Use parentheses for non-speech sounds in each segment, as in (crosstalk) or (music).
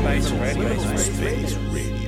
Space Radio. Space Radio.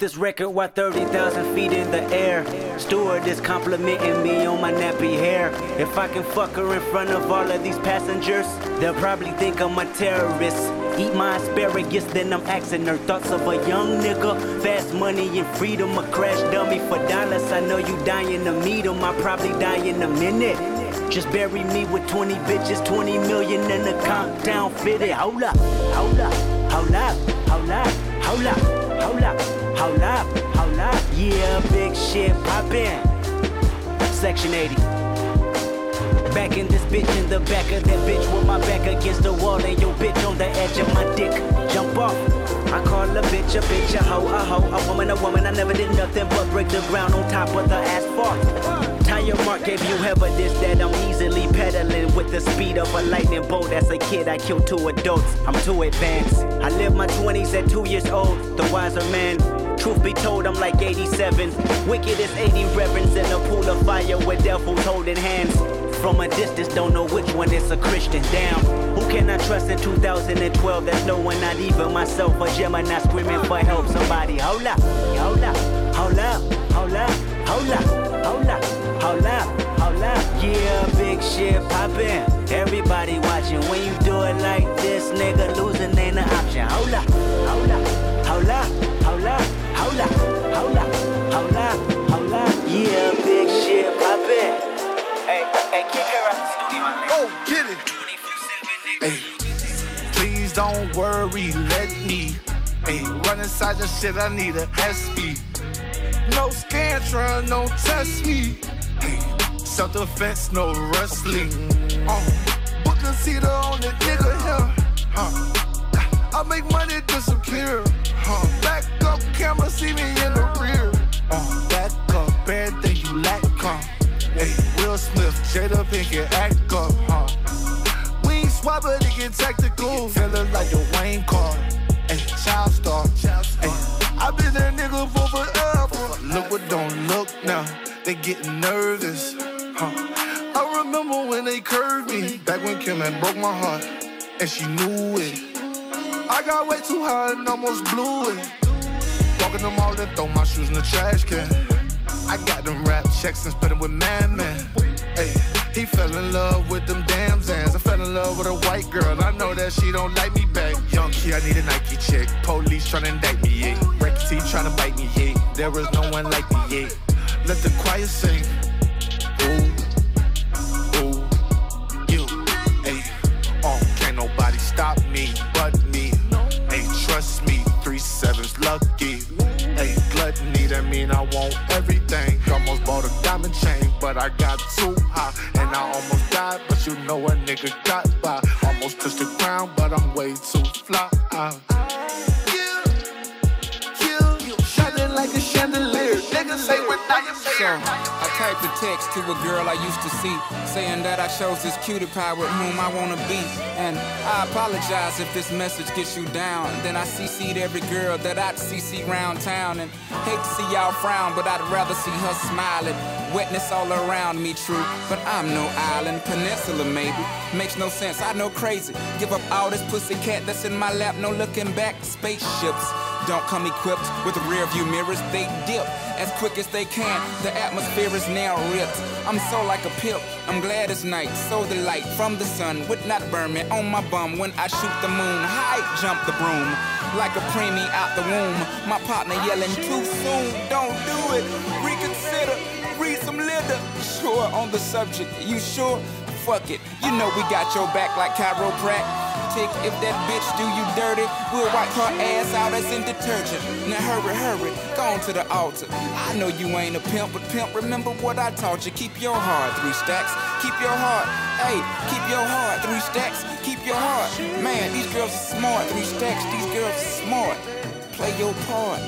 This record while 30,000 feet in the air. Steward is complimenting me on my nappy hair. If I can fuck her in front of all of these passengers, they'll probably think I'm a terrorist. Eat my asparagus, then I'm asking her thoughts of a young nigga. Fast money and freedom, a crash dummy for dollars. I know you dying to meet him, I probably die in a minute. Just bury me with 20 bitches, 20 million in the countdown fitted. Hold up, hold up, hold up, hold up, hold up, hold up, hold up, hold up. Yeah, big shit poppin'. Section 80. Back in this bitch in the back of that bitch with my back against the wall and your bitch on the edge of my dick. Jump off. I call a bitch a bitch, a hoe, a hoe, a woman, a woman. I never did nothing but break the ground on top of the asphalt. Tire mark gave you evidence that I'm easily pedaling with the speed of a lightning bolt. As a kid, I killed two adults. I'm too advanced. I lived my 20s at two years old, the wiser man. Truth be told, I'm like 87. Wicked as 80 reverends in a pool of fire with devils holding hands. From a distance, don't know which one is a Christian. Damn, who can I trust in 2012? There's no one, not even myself. A Gemini screaming for help. Somebody, hold up, hold up, hold up, hold up, hold up, hold up, hold up, hold up. Yeah, big shit poppin'. Everybody watching. When you do it like this, nigga, losing ain't an option. Hold up, hold up, hold up, hold up, hold up, hold up. Yeah, big shit poppin'. Hey, hey, kick her out the studio. man. Oh, get it. Hey, please don't worry, let me. Hey, run inside your shit, I need a SP. No scantron, no test me. Hey, self defense, no wrestling. Uh, book a seater on the nigga here. See me in the rear. Uh, back up, everything you lack, huh? Hey, Will Smith, Jada Pinkett, act up, huh? We ain't swap it to get tactical. Feeling like the Wayne Carter. Hey, child star. Hey, I been that nigga for forever. Look what don't look now. They getting nervous. Huh. I remember when they curved me. Back when Kim had broke my heart. And she knew it. I got way too high and almost blew it. Walking the mall and throw my shoes in the trash can. I got them rap checks and 'em with man man. Hey, he fell in love with them damn Xans. I fell in love with a white girl. I know that she don't like me back. Young kid, I need a Nike chick. Police tryna indict me, yeah. Record tryna bite me, yeah. There is no one like me, yeah. Let the choir sing. Diamond chain, but I got too high. And I almost died, but you know a nigga got by. Almost touched the ground, but I'm way too fly. Yeah, yeah, shining like a chandelier. Niggas say when I am So, I typed a text to a girl I used to see, saying that I chose this cutie pie with whom I wanna be. And I apologize if this message gets you down. Then I CC'd every girl that I'd CC round town. And hate to see y'all frown, but I'd rather see her smiling. Wetness all around me, true. But I'm no island, peninsula maybe. Makes no sense, I know crazy. Give up all this pussy cat that's in my lap, no looking back. Spaceships don't come equipped with rear view mirrors, they dip as quick as they can. The atmosphere is now ripped. I'm so like a pimp. I'm glad it's night, so the light from the sun would not burn me on my bum when I shoot the moon. High jump the broom like a preemie out the womb. My partner yelling too soon. Don't do it. Reconsider. Read some litter. Sure on the subject. You sure? Fuck it. You know we got your back like chiropractic. If that bitch do you dirty, we'll wipe her ass out as in detergent. Now hurry, hurry, go on to the altar. I know you ain't a pimp, but pimp, remember what I taught you. Keep your heart, three stacks. Keep your heart, hey, keep your heart, three stacks. Keep your heart. Man, these girls are smart, three stacks. These girls are smart. Play your part.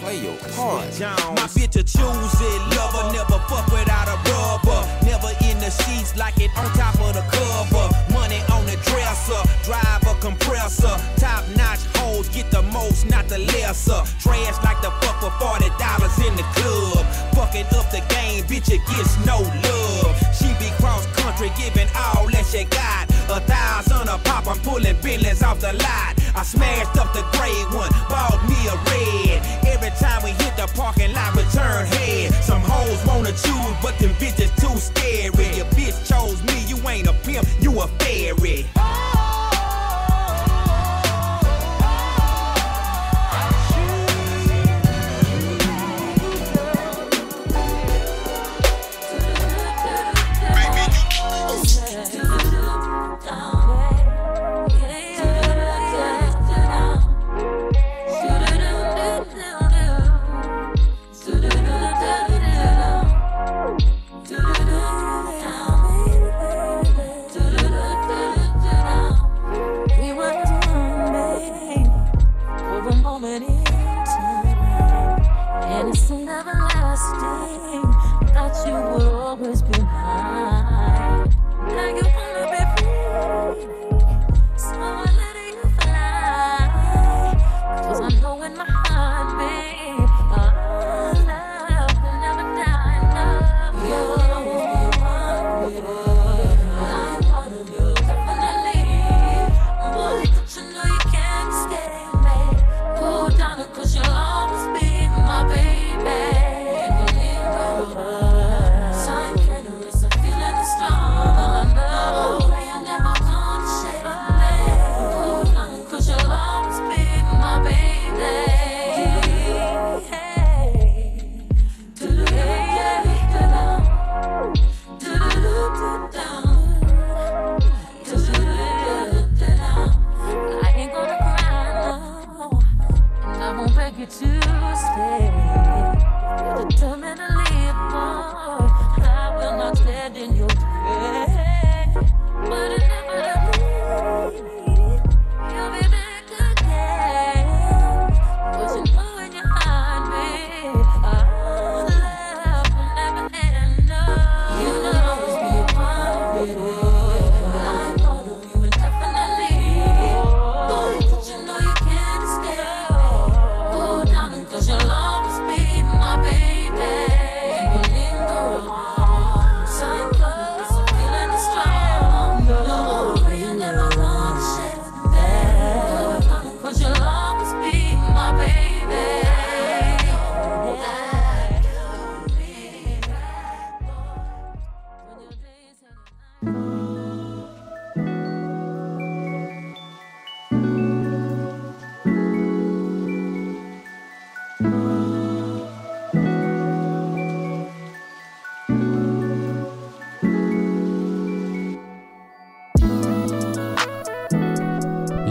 Play your part. My bitch a choose it, lover, never fuck without a rubber. Never in the sheets like it on top of the cover. Money on the dresser, drive a compressor. Top notch hoes get the most, not the lesser. Trash like the fuck for forty dollars in the club. Fucking up the game, bitch, it gets no love. She be cross country, giving all that she got. A thousand a pop, I'm pulling billions off the lot. I smashed up the gray one, bought me a red. Every time we hit the parking lot, we turn head. Some hoes wanna choose, but them bitches too scary. Your bitch chose me, ain't a pimp, you a fairy.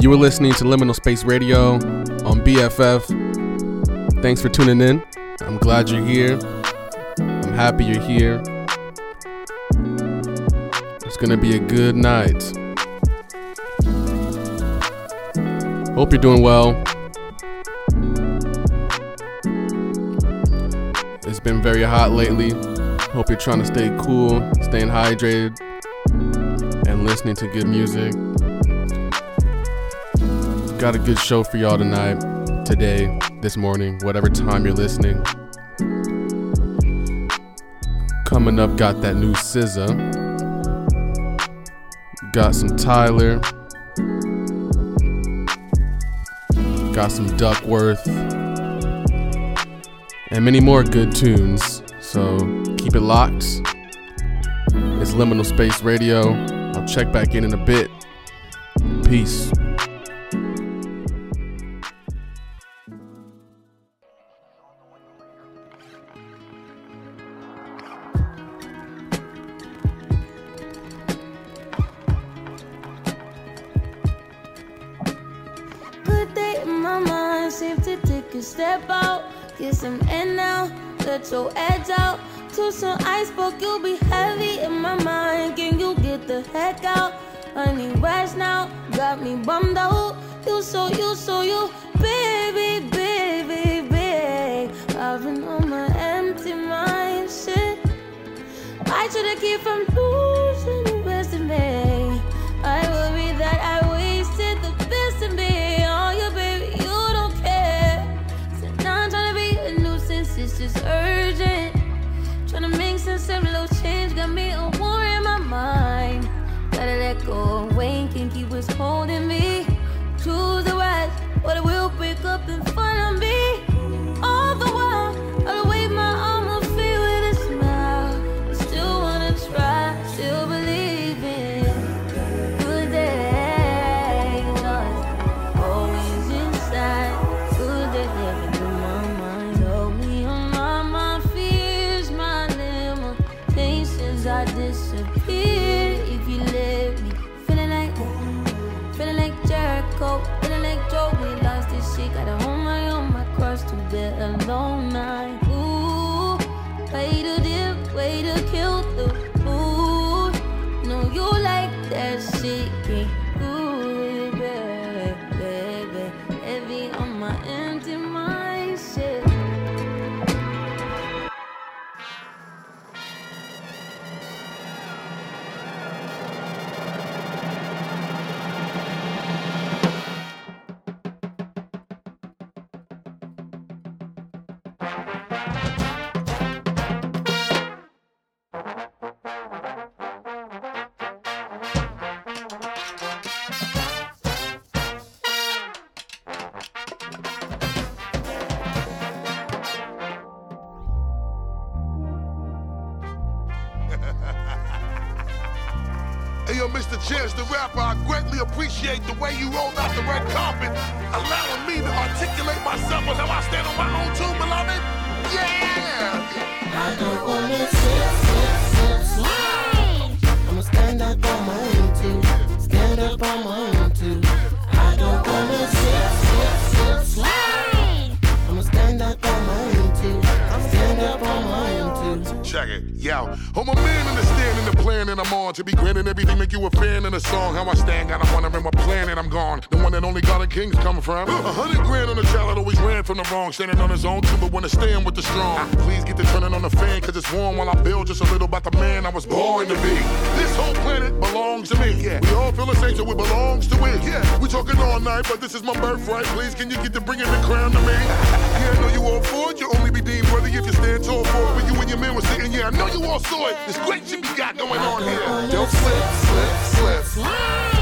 You were listening to Liminal Space Radio on BFF. Thanks for tuning in. I'm glad you're here. I'm happy you're here. It's gonna be a good night. Hope you're doing well. It's been very hot lately. Hope you're trying to stay cool, staying hydrated, and listening to good music. Got a good show for y'all tonight, today, this morning, whatever time you're listening. Coming up, got that new SZA. Got some Tyler. Got some Duckwrth. And many more good tunes. So keep it locked. It's Liminal Space Radio. I'll check back in in a bit. Peace. Got me bummed out. You so, you so, you, baby, baby, baby. I've been on my empty mind, shit. I should've keep from losing What's holding me. Choose (laughs) Hey, yo, Mr. Chance the Rapper, I greatly appreciate the way you rolled out the red carpet, allowing me to articulate myself on how I stand on my own too, beloved. Yeah! I don't wanna sit, sit, sit, slide. I'ma stand up on my own too. Stand up on my own too. I don't wanna sit, sit, sit, slide. I'ma stand up on my own too. Stand up on my own too. Check it, yo. I'm a man understanding the plan and I'm on. To be granted everything, make you a fan in the song. How I stand, got I'm wondering what planet I'm gone. The one that only God and Kings come from. A hundred grand on a child that always ran from the wrong. Standing on his own too, but wanna stand with the strong. Please get the turning on the fan, cause it's warm while I build just a little about the man I was born to be. This whole planet belongs to me. Yeah. We all feel the same, so it belongs to it. Yeah. We talking all night, but this is my birthright. Please, can you get to bringing the crown to me? (laughs) Yeah, I know you all for it. You only be deemed worthy if you stand tall for it. When you and your man were sitting, yeah, I know you all saw it. This great shit we got going on here. Don't slip, slip, slip. Slide.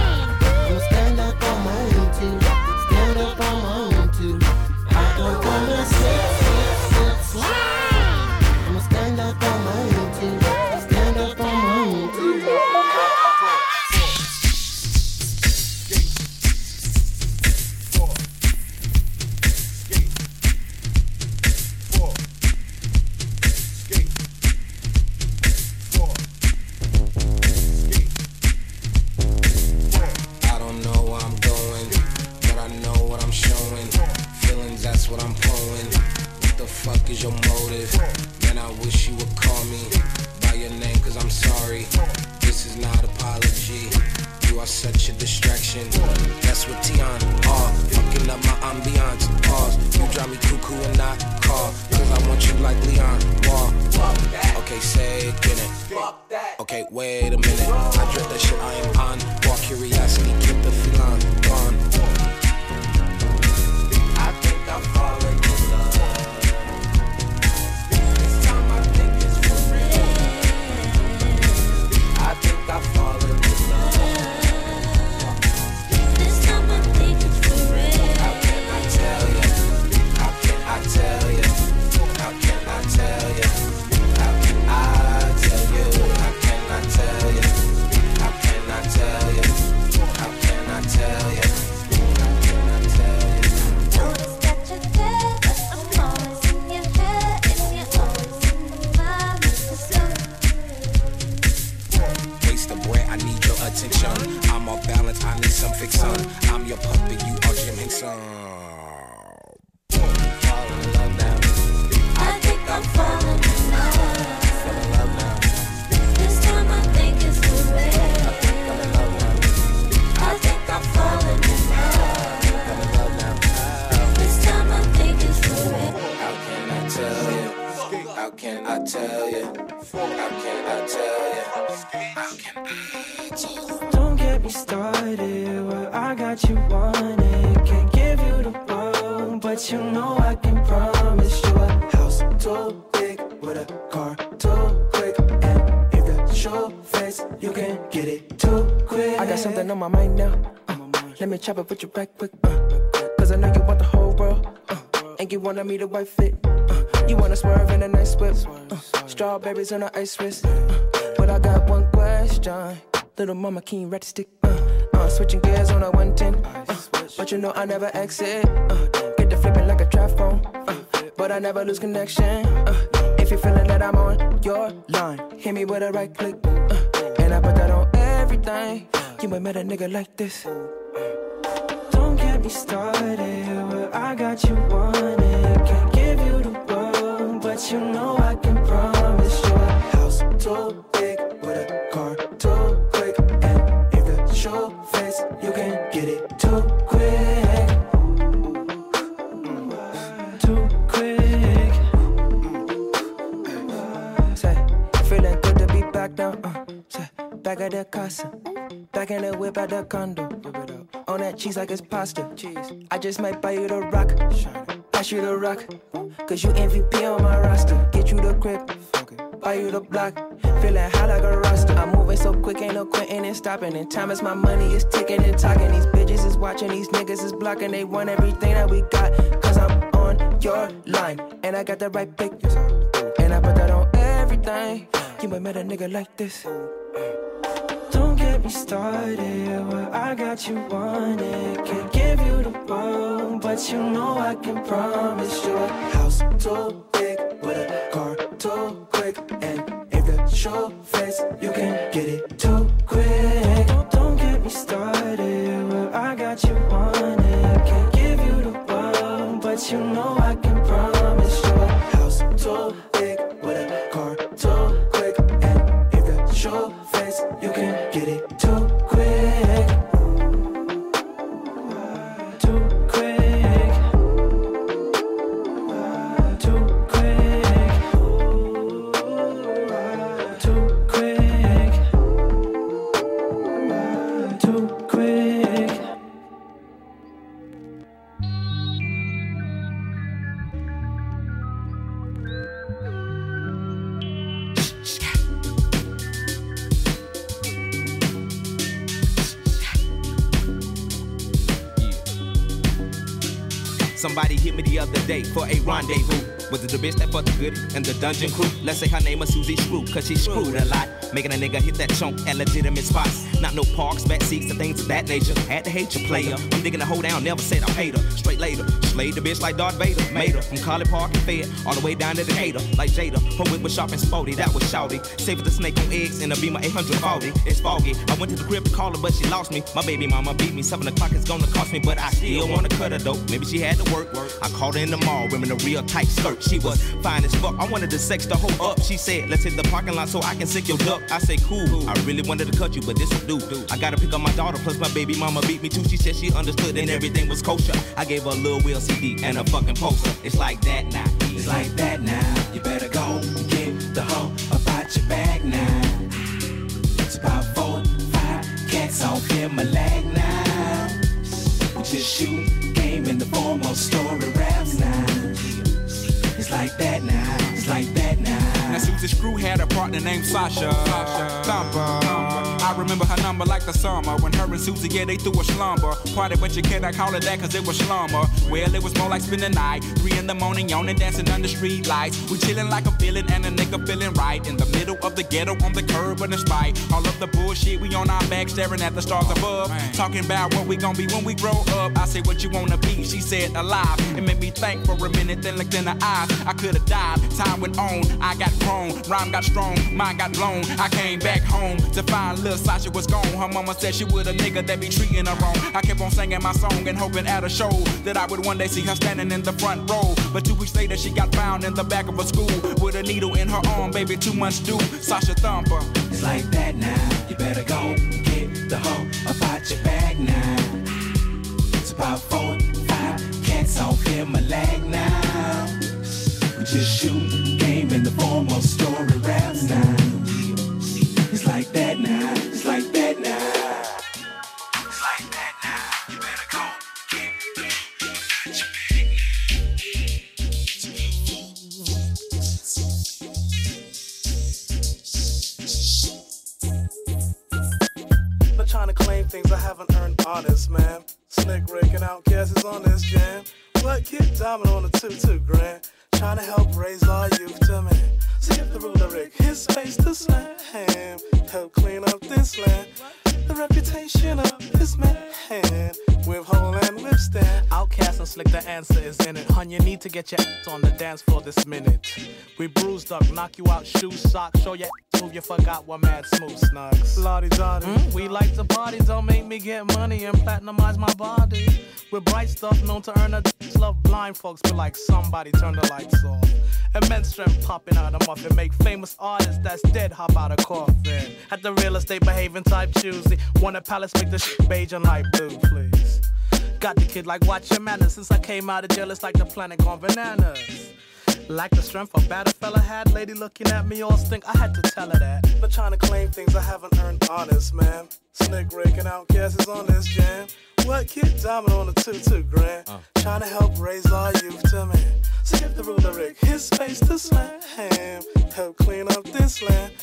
Okay, wait a minute. I drip that shit I am let put you right quick. Uh, Cause I know you want the whole world. Uh, and you wanna meet a white fit. Uh, you wanna swerve in a nice whip. Uh, strawberries on a ice wrist. Uh, but I got one question. Little mama, can you rat the stick? Uh, uh, switching gears on a 110. Uh, but you know I never exit. Uh, get the flipping like a trap phone. Uh, but I never lose connection. Uh, if you're feeling that I'm on your line, hit me with a right click. Uh, and I put that on everything. You might met a nigga like this. Me started. Well, I got you wanted. Can't give you the world, but you know I can promise you a house too big with a car too quick. And if that's your face, you can get it too quick. Too quick. Say, feeling good to be back now. Uh, say, back at the casa. Back in the whip at the condo. On that cheese like it's pasta. Cheese. I just might buy you the rock. Pass you the rock. Cause you MVP on my roster. Get you the grip. Buy you the block. Feeling high like a roster. I'm moving so quick, ain't no quitting and stopping. And time is my money, is ticking and talking. These bitches is watching, these niggas is blocking. They want everything that we got. Cause I'm on your line. And I got the right pick. And I put that on everything. You might met a nigga like this. Me started. Well, I got you wanted. Can't give you the world, but you know I can promise you a house too big with a car too quick. And if that's show face, you can get it too get it too Was it the bitch that fucked the goodie and the dungeon crew? Let's say her name was Susie Screw, cause she screwed a lot. Making a nigga hit that chunk at legitimate spots. Not no parks, back seats, and things of that nature. Had to hate your player. I'm digging the hoe down, never said I paid her. Straight later, slayed the bitch like Darth Vader. Made her from College Park and Fed, all the way down to Decatur. Like Jada, her whip was sharp and sporty, that was shouty. Saved the snake on eggs in a Beamer 840. It's foggy. I went to the crib to call her, but she lost me. My baby mama beat me. Seven o'clock is gonna cost me, but I still wanna cut her though. Maybe she had to work. I called her in the mall, wearing a real tight skirt. She was fine as fuck. I wanted to sex the hoe up. She said, let's hit the parking lot so I can sick your duck. I say, cool. I really wanted to cut you, but this do. I gotta pick up my daughter, plus my baby mama beat me too. She said she understood and everything was kosher. I gave her a little Will CD and a fucking poster. It's like that now. It's like that now. You better go get the hoe about your bag now. It's about four, five cats on film a lag now. We just shoot game in the form of story raps now. It's like that now. Now Susie Screw had a partner named Sasha. Thumper. I remember her number like the summer when her and Susie, yeah, they threw a slumber. Party, but you can't call it that cause it was slumber. Well, it was more like spending the night. Three in the morning, yawning, dancing under street lights. We chilling like a villain and a nigga feeling right. In the middle of the ghetto on the curb and despite all of the bullshit, we on our back staring at the stars above. Talking about what we gon' be when we grow up. I say what you wanna be, she said alive. It made me think for a minute, then looked in her eyes. I could've died, time went on, I got grown, rhyme got strong, mind got blown. I came back home to find little Sasha was gone. Her mama said she would a nigga that be treating her wrong. I kept on singing my song and hoping at a show that I would one day see her standing in the front row. But two weeks later, she got found in the back of a school with a needle in her arm, baby, two months due. Sasha Thumper. It's like that now. You better go get the hoe about your bag now. It's about four, five cats on film a lag now. We just shoot game in the form of story raps now. Honest, man. Slick Rick and OutKast is on this jam. What kid diamond on two two grand? Trying to help raise our youth to man. So give the ruler Rick his space to slam. Help clean up this land. The reputation of this man. With hole and withstand. OutKast and slick, the answer is in it. Hun, you need to get your ass on the dance floor this minute. We bruised up, knock you out, shoes, socks, show your ass, move you forgot what mad smooth snugs. Lottie Dottie. Mm, we like to party, don't make me get money and platinumize my body. With bright stuff known to earn a love blind folks, but like somebody turn the lights off. Immense strength popping out of muffin, make famous artists that's dead hop out of coffin. At the real estate behaving type choosy, want a palace make the shit beige and light blue, please. Got the kid like watch your manners since I came out of jail, it's like the planet gone bananas. Like the strength a better fella had, lady looking at me all stink, I had to tell her that. But trying to claim things I haven't earned honest, man. Slick Rick out OutKast is on this jam. What kid diamond on the two two grand? Uh. Trying to help raise our youth to man. So give the ruler Rick his space to slam. Help clean up this land.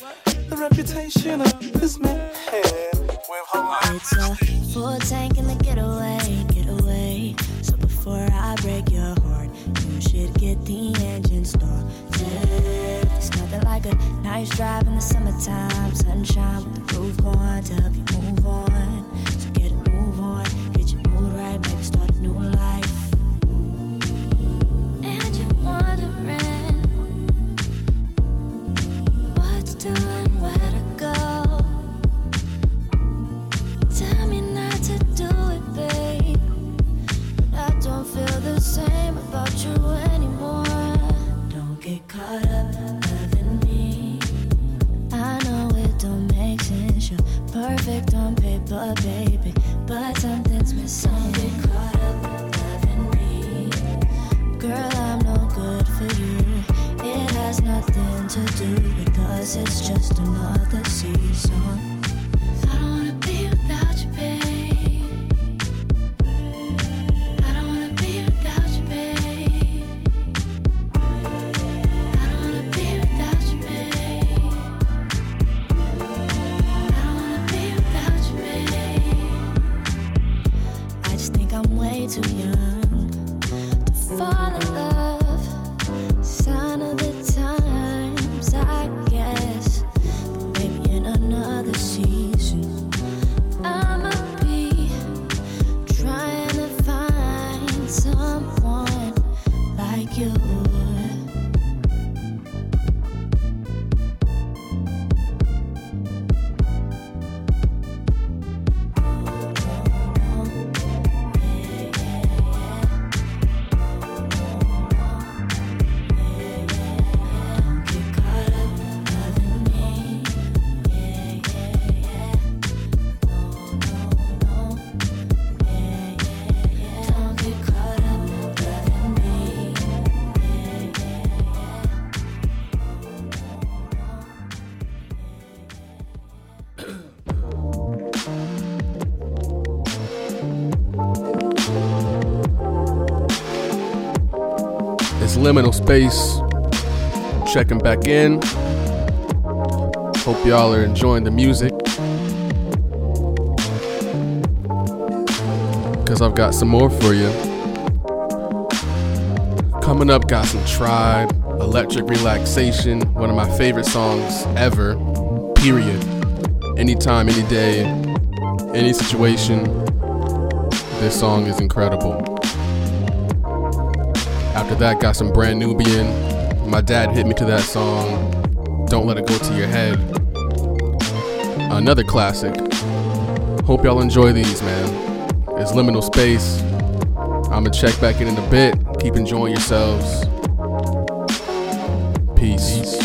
The reputation of this man. With whole It's a full tank in the getaway, getaway. I break your heart, you should get the engine started. It's nothing like a nice drive in the summertime, sunshine with the roof going to help you move on. So get a move on, get your mood right, maybe start a new life. And you're wondering what to same about you anymore. Don't get caught up loving me. I know it don't make sense. You're perfect on paper, baby. But something's missing. Don't get caught up loving me. Girl, I'm no good for you. It has nothing to do us. It's just another season. I don't wanna I'm way Liminal Space. Checking back in. Hope y'all are enjoying the music. Because I've got some more for you. Coming up, got some Tribe, Electric Relaxation, one of my favorite songs ever, period. Anytime, any day, any situation, this song is incredible. After that, got some Brand Nubian. My dad hit me to that song, Don't Let It Go to Your Head. Another classic. Hope y'all enjoy these, man. It's Liminal Space. I'ma check back in in a bit. Keep enjoying yourselves. Peace.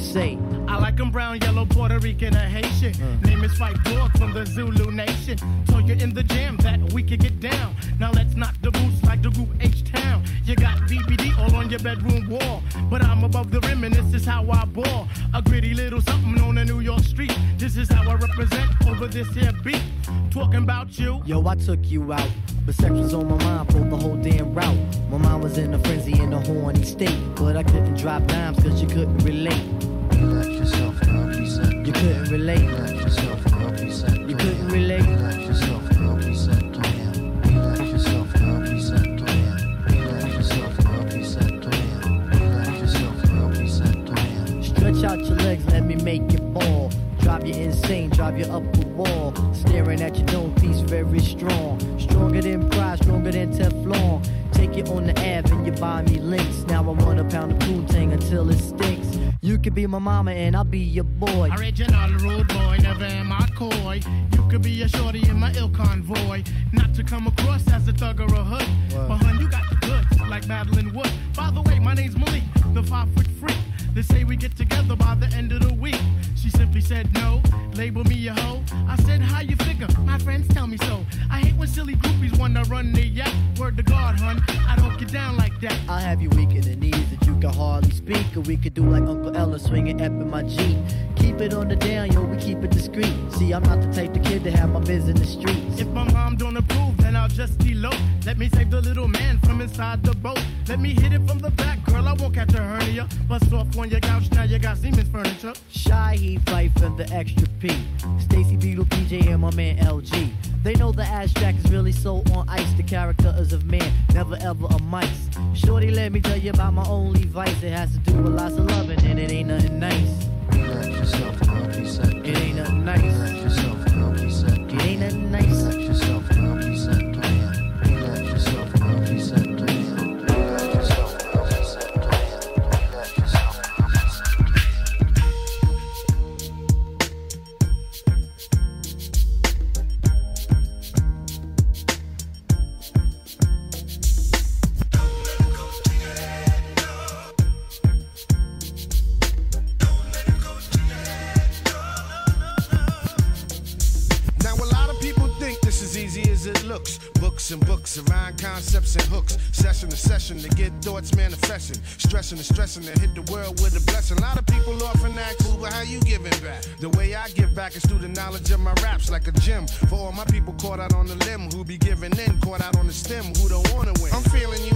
Say. I like 'em brown, yellow, Puerto Rican, or Haitian. Mm. Name is Fight Dog from the Zulu Nation. Told you in the jam that we could get down. Now let's knock the boots like the group H Town. You got BBD all on your bedroom wall. But I'm above the rim and this is how I ball. A gritty little something on a New York street. This is how I represent over this here beat. Talking about you. Yo, I took you out. Mama and I'll be your boy. Original rude boy, never am I coy. You could be a shorty in my ill convoy. Not to come across as a thug or a hood. But hun, you got the goods, like Madeline Wood. By the way, my name's Malik, the five foot freak. They say we get together by the end of the week. She simply said no, label me a hoe. I said, how you figure? My friends tell me so. I hate when silly groupies wanna run the yacht. Word to God, hun, I don't get down like that. I'll have you weak in the knees can hardly speak. Or we could do like Uncle Ella swinging up in my Jeep. Keep it on the down, yo, we keep it discreet. See, I'm not the type of kid to have my biz in the streets. If my mom don't approve, I'll just elope. Let me save the little man from inside the boat. Let me hit it from the back, girl. I won't catch a hernia. Bust off on your couch, now you got Seaman's furniture. Shaheed fight for the extra P. Stacy Beetle, PJ, and my man LG. They know the abstract is really so on ice. The character is of man, never ever a mice. Shorty, let me tell you about my only vice. It has to do with lots of loving, and it ain't nothing nice. Yourself, girl, be set It ain't nothing nice. Session to get thoughts manifesting. Stressing and stressing to hit the world with a blessing. A lot of people often ask, cool, but how you giving back? The way I give back is through the knowledge of my raps, like a gym. For all my people caught out on the limb, who be giving in, caught out on the stem, who don't wanna win. I'm feeling you,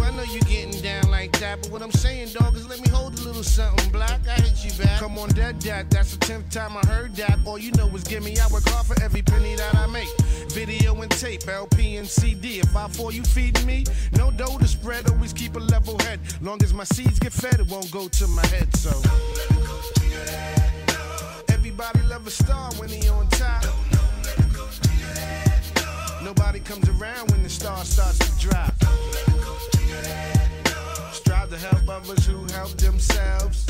that, but what I'm saying, dog, is let me hold a little something black. I hit you back. Come on, dead dad, that's the tenth time I heard that. All you know is give me, I work hard for every penny that I make. Video and tape, LP and CD. If I for you feeding me, no dough to spread, always keep a level head. Long as my seeds get fed, it won't go to my head, so. Every Everybody love a star when he on top. Nobody comes around when the star starts to drop. Strive to help others who help themselves.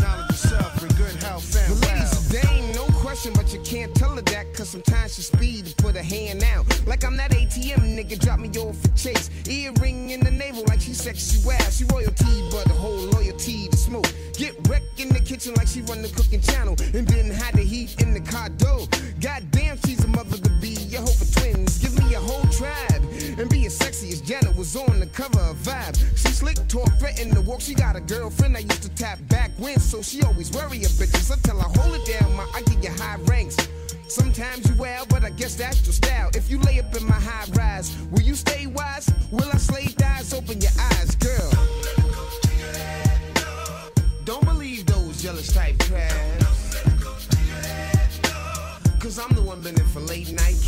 Knowledge of self and good health and The lady's wealth. a dame, no question, but you can't tell her that, cause sometimes she speed to put her hand out. Like I'm that ATM nigga, drop me off for chase. Earring in the navel like she sexy wow. She royalty, but the whole loyalty to smoke. Get wrecked in the kitchen like she run the cooking channel. And then hide the heat in the car door. Goddamn, she's a mother to be. A hope for twins. Give me a whole tribe. And be as sexy Janet was on the cover of Vibe. She slick talk, threaten to walk. She got a girlfriend I used to tap back when, so she always worry a bitches. Until I hold it down, ma. I give you high ranks. Sometimes you well, but I guess that's your style. If you lay up in my high rise, will you stay wise? Will I slay thighs? Open your eyes, girl. Don't believe those jealous type crabs. Cause I'm the one been in for late night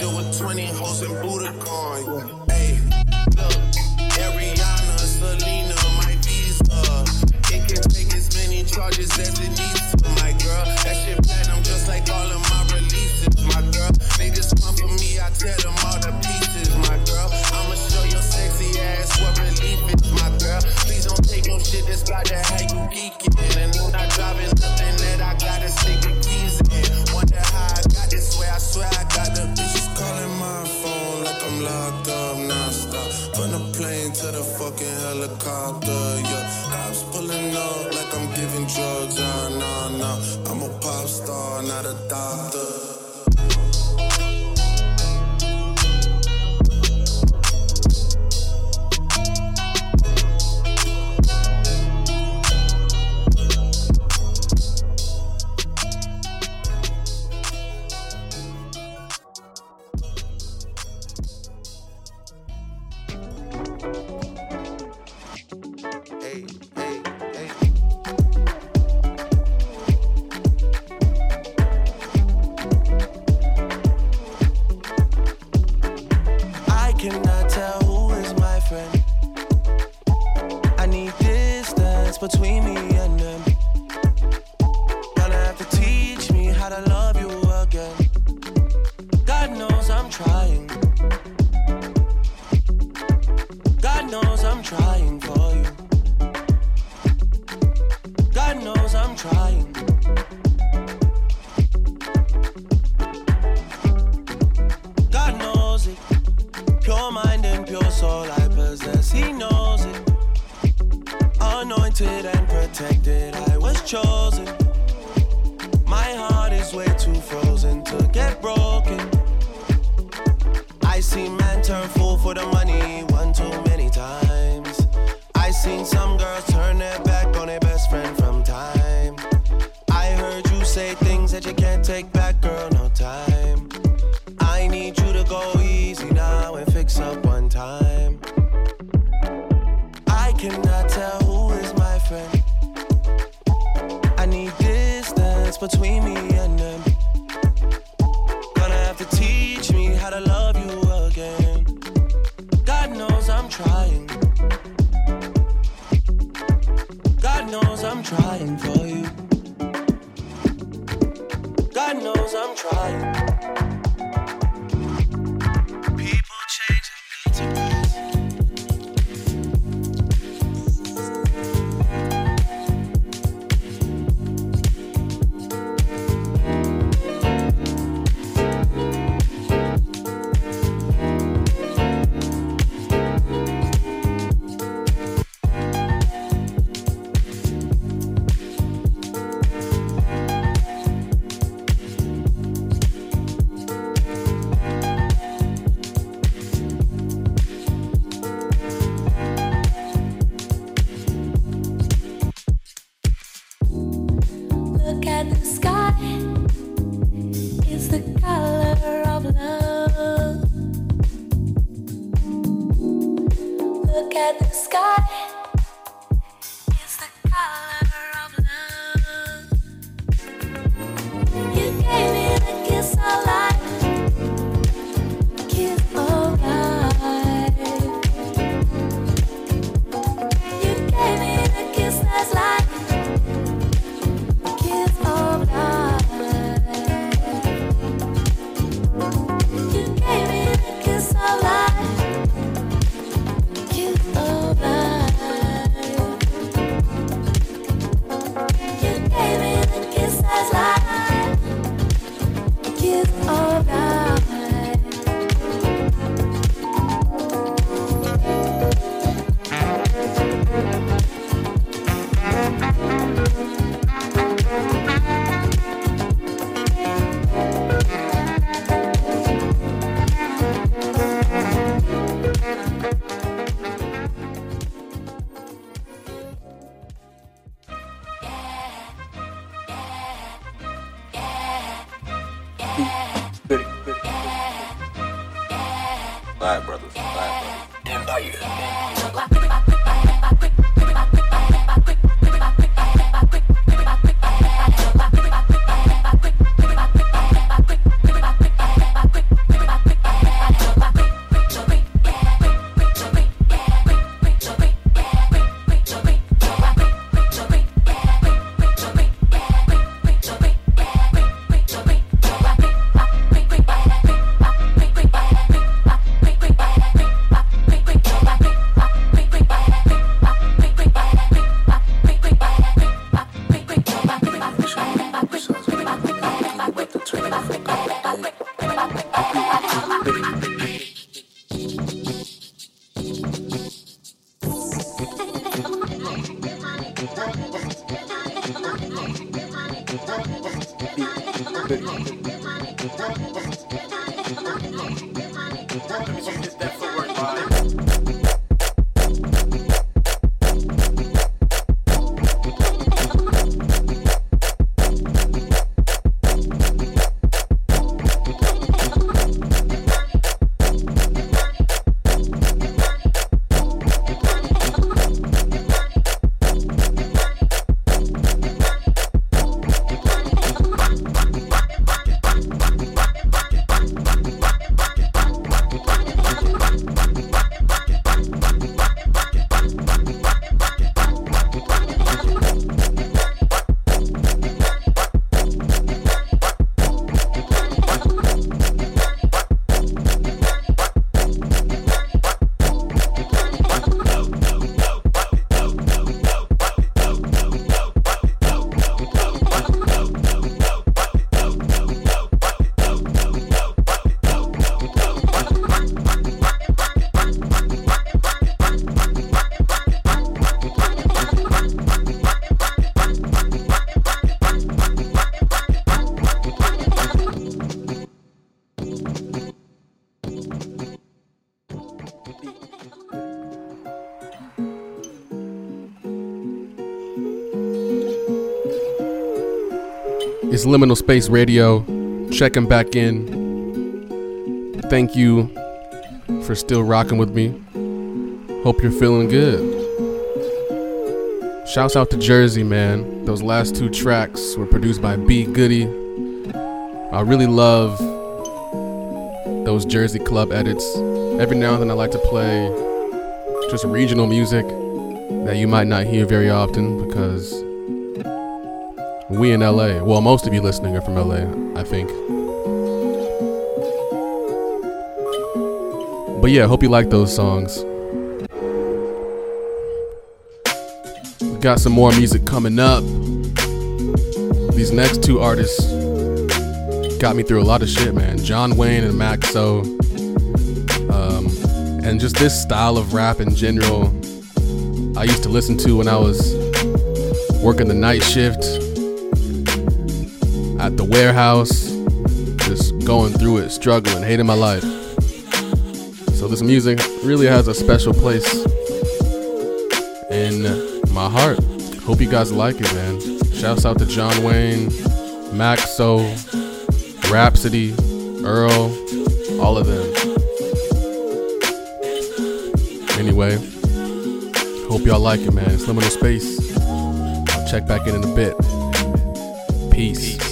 manager with star, not Live brothers. Live brothers. It's Liminal Space Radio. Checking back in. Thank you for still rocking with me. Hope you're feeling good. Shouts out to Jersey, man. Those last two tracks were produced by B Goody. I really love those Jersey club edits. Every now and then I like to play just regional music that you might not hear very often because We in LA. Well, most of you listening are from LA, I think. But yeah, hope you like those songs. We got some more music coming up. These next two artists got me through a lot of shit, man. John Wayne and Maxo. Um, and just this style of rap in general, I used to listen to when I was working the night shift warehouse, just going through it, struggling, hating my life. So this music really has a special place in my heart. Hope you guys like it, man. Shouts out to John Wayne, Maxo, Rhapsody, Earl, all of them. Anyway, hope y'all like it, man. It's Liminal Space. I'll check back in in a bit. Peace. Yo.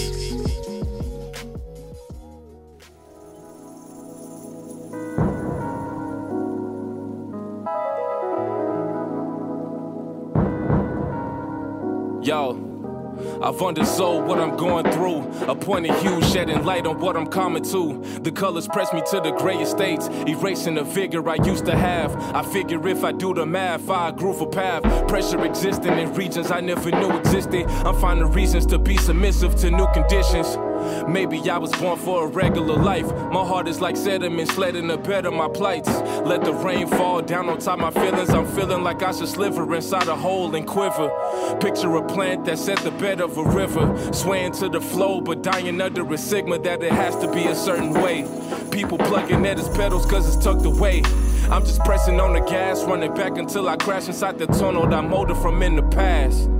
I've undersold what I'm going through. A point of hue shedding light on what I'm coming to. The colors press me to the gray estates, erasing the vigor I used to have. I figure if I do the math, I groove a path. Pressure existing in regions I never knew existed. I'm finding reasons to be submissive to new conditions. Maybe I was born for a regular life. My heart is like sediment, sled in the bed of my plights. Let the rain fall down on top of my feelings. I'm feeling like I should sliver inside a hole and quiver. Picture a plant that's at the bed of a river, swaying to the flow, but dying under a sigma that it has to be a certain way. People plugging at its pedals cause it's tucked away. I'm just pressing on the gas, running back until I crash inside the tunnel that I molded from in the past.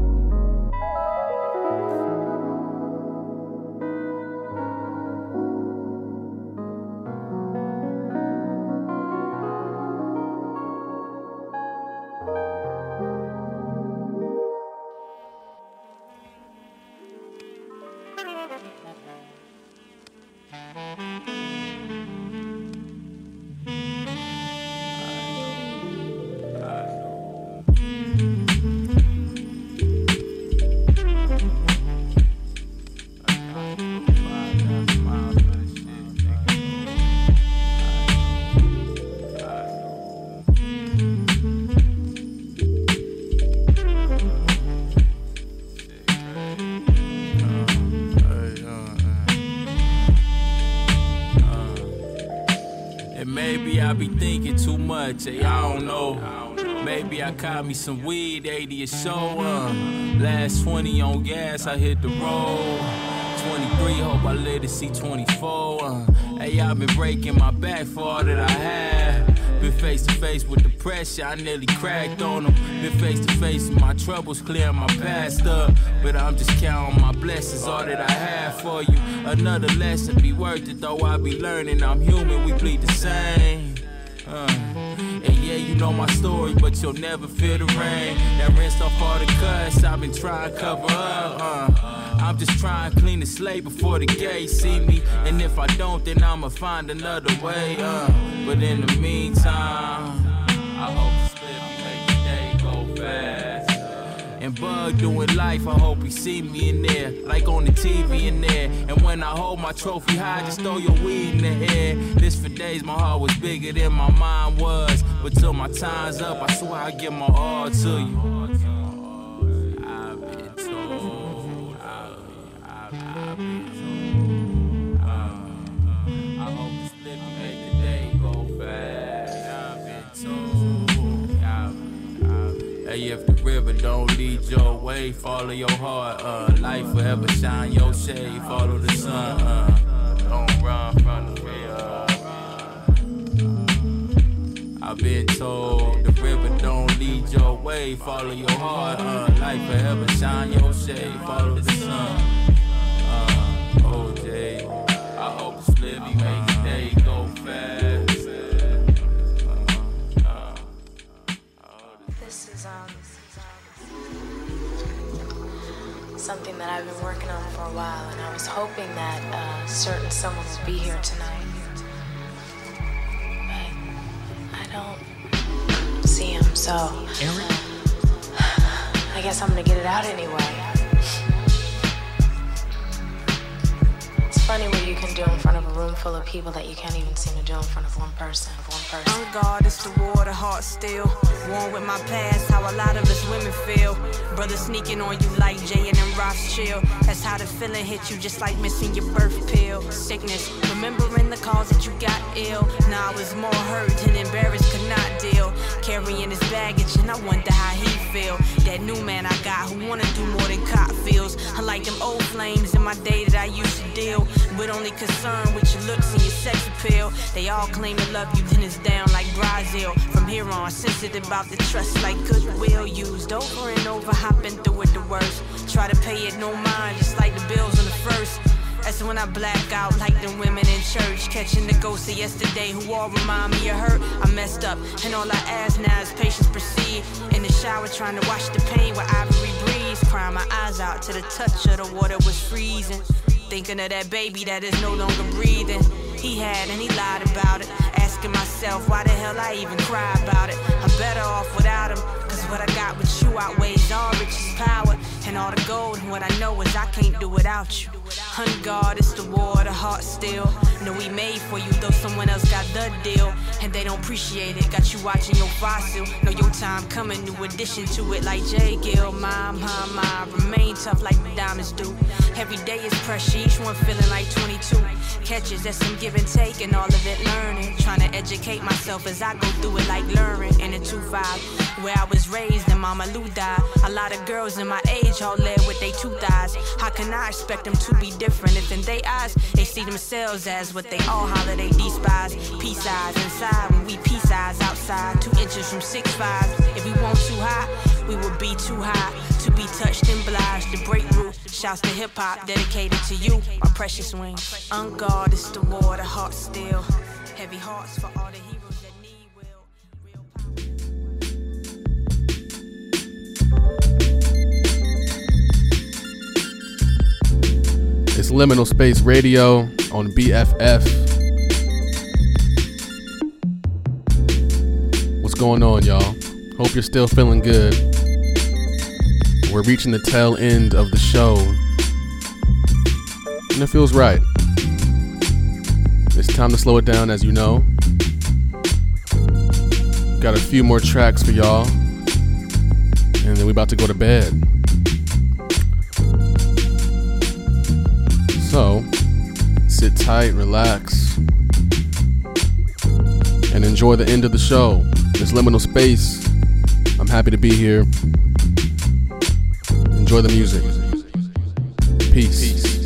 Much, I don't know. Maybe I caught me some weed, 80 or so. Uh, last 20 on gas, I hit the road. 23, hope I live to see 24. Uh, hey, I've been breaking my back for all that I have. Been face to face with the pressure, I nearly cracked on them. Been face to face with my troubles, clearing my past up. But I'm just counting my blessings, all that I have for you. Another lesson be worth it, though I be learning. I'm human, we bleed the same. Uh, you know my story, but you'll never feel the rain. That rinsed off all the cuts, I've been trying to cover up. Uh, I'm just trying to clean the slate before the gays see me. And if I don't, then I'ma find another way. Uh, but in the meantime, I hope And Bug doing life, I hope he see me in there, like on the TV in there. And when I hold my trophy high, just throw your weed in the air. This for days, my heart was bigger than my mind was. But till my time's up, I swear I give my all to you. I've, if the river don't lead your way, follow your heart. Uh, life forever shine your shade, follow the sun. Uh, don't run from the fear. I've been told the river don't lead your way, follow your heart. Uh, life forever shine your shade, follow the sun. Something that I've been working on for a while, and I was hoping that uh, certain someone would be here tonight. But I don't see him, so (sighs) I guess I'm gonna get it out anyway. Funny what you can do in front of a room full of people that you can't even seem to do in front of one person. Of one person. On guard, it's the war, the heart still. Warm with my past, how a lot of us women feel. Brother sneaking on you like Jay and Rothschild. That's how the feeling hit you, just like missing your birth pill. Sickness, remembering the cause that you got ill. Now I was more hurt and embarrassed, could not deal. Carrying his baggage, and I wonder how he feel. That new man I got who wanna do more than cop feels. I like them old flames in my day that I used to deal with only concern with your looks and your sex appeal. They all claim to love you, then it's down like Brazil. From here on, sensitive about the trust like goodwill used over and over, hopping through it the worst. Try to pay it no mind, just like the bills on the first. That's when I black out like the women in church. Catching the ghosts of yesterday who all remind me of hurt. I messed up, and all I ask now is patience proceed. In the shower, trying to wash the pain with ivory breeze. Crying my eyes out to the touch of the water was freezing. Thinking of that baby that is no longer breathing. He had and he lied about it. Asking myself why the hell I even cry about it. I'm better off without him. What I got with you outweighs all riches, power, and all the gold. And what I know is I can't do without you. Hun God, it's the war, the heart still. Know we made for you, though someone else got the deal. They don't appreciate it. Got you watching your fossil. Know your time coming, new addition to it like J. Gill. My, my, my. Remain tough like diamonds do. Every day is pressure, each one feeling like 22. Catches, that's some give and take, and all of it learning. Trying to educate myself as I go through it like learning. In the 2-5, where I was raised and Mama Lou died. A lot of girls in my age all led with their two thighs. How can I expect them to be different if in their eyes they see themselves as what they all holler they despise? Peace eyes inside when we peace eyes outside. Two inches from six five. If we want too high, we will be too high to be touched and obliged to break through. Shouts to hip hop dedicated to you, my precious wings. Unguarded guard, it's the war, the heart still. Heavy hearts for all the Liminal Space Radio on BFF. What's going on, y'all? Hope you're still feeling good. We're reaching the tail end of the show, and it feels right. It's time to slow it down, as you know. Got a few more tracks for y'all, and then we're about to go to bed. So, sit tight, relax, and enjoy the end of the show. It's liminal space. I'm happy to be here. Enjoy the music. Peace. Yeah,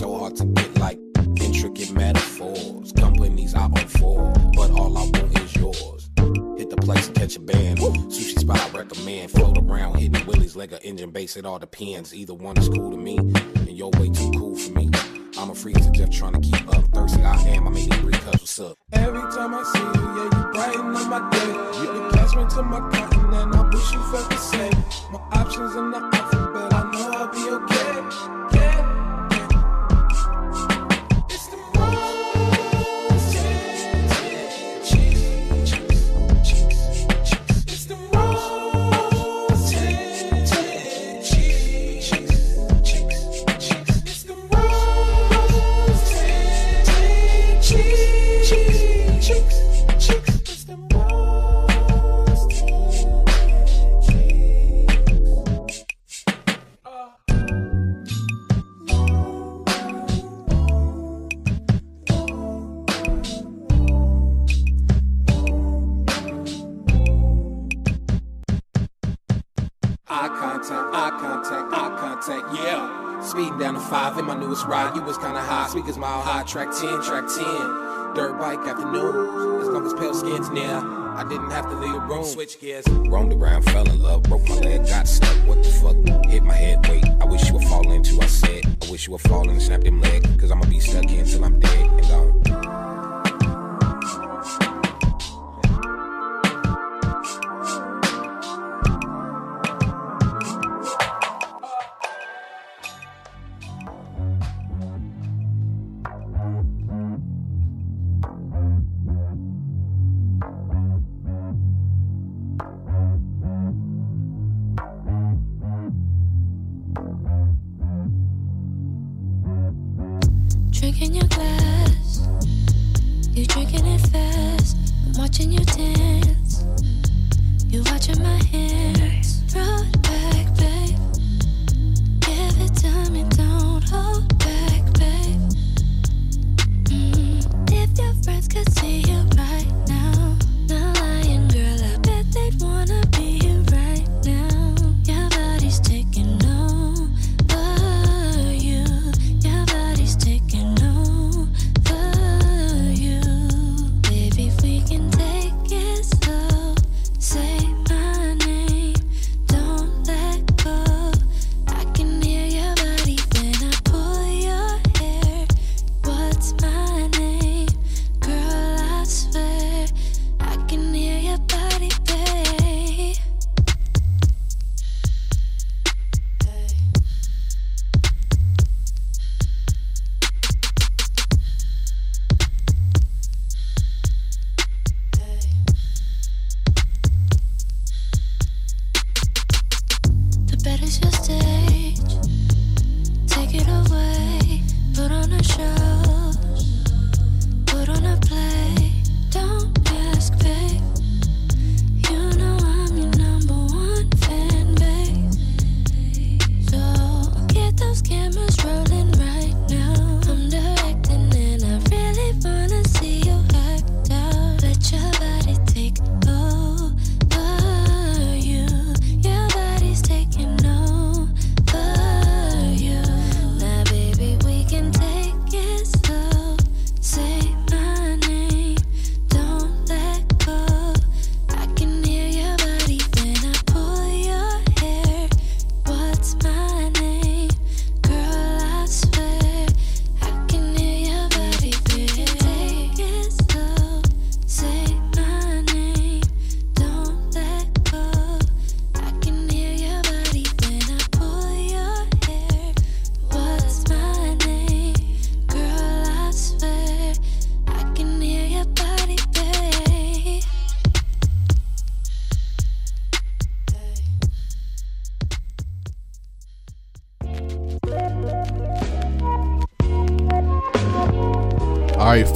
so hard to get like intricate metaphors. Companies I own for, but all I want is yours. Hit the place, catch a band. Sushi spot I recommend. Float around, hitting willies like an engine base. It all depends. Either one is cool to me, and you're way too cool for me. I'm a freak to death trying to keep up. Thirsty I am, I made three cups. What's up? Every time I see you, yeah, you brighten up my day. You catch me to my cotton, and I wish you felt the same. More options in the alphabet, I know I'll be okay. 10, track 10. Dirt bike after news, as long as pale skin's near. I didn't have to leave a room. Switch gears. Roamed around, fell in love, broke my leg, got stuck. What the fuck? Hit my head, wait. I wish you would fall into. I said, I wish you would fall and snap them leg. Cause I'ma be stuck here until I'm dead and gone. Drinking your glass, you drinking it fast. I'm watching you dance, you watching my hands.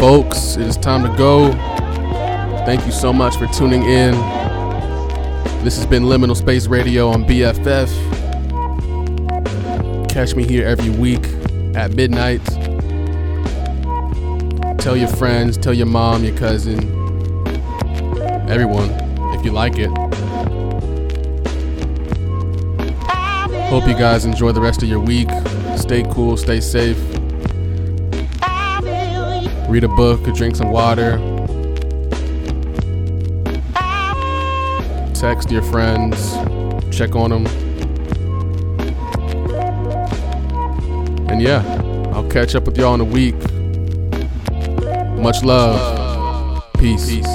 Folks, it is time to go. Thank you so much for tuning in. This has been Liminal Space Radio on BFF. Catch me here every week at midnight. Tell your friends, tell your mom, your cousin, everyone, if you like it. Hope you guys enjoy the rest of your week. Stay cool, stay safe. Read a book drink some water. Text your friends, check on them. And yeah, I'll catch up with y'all in a week. Much love. Peace.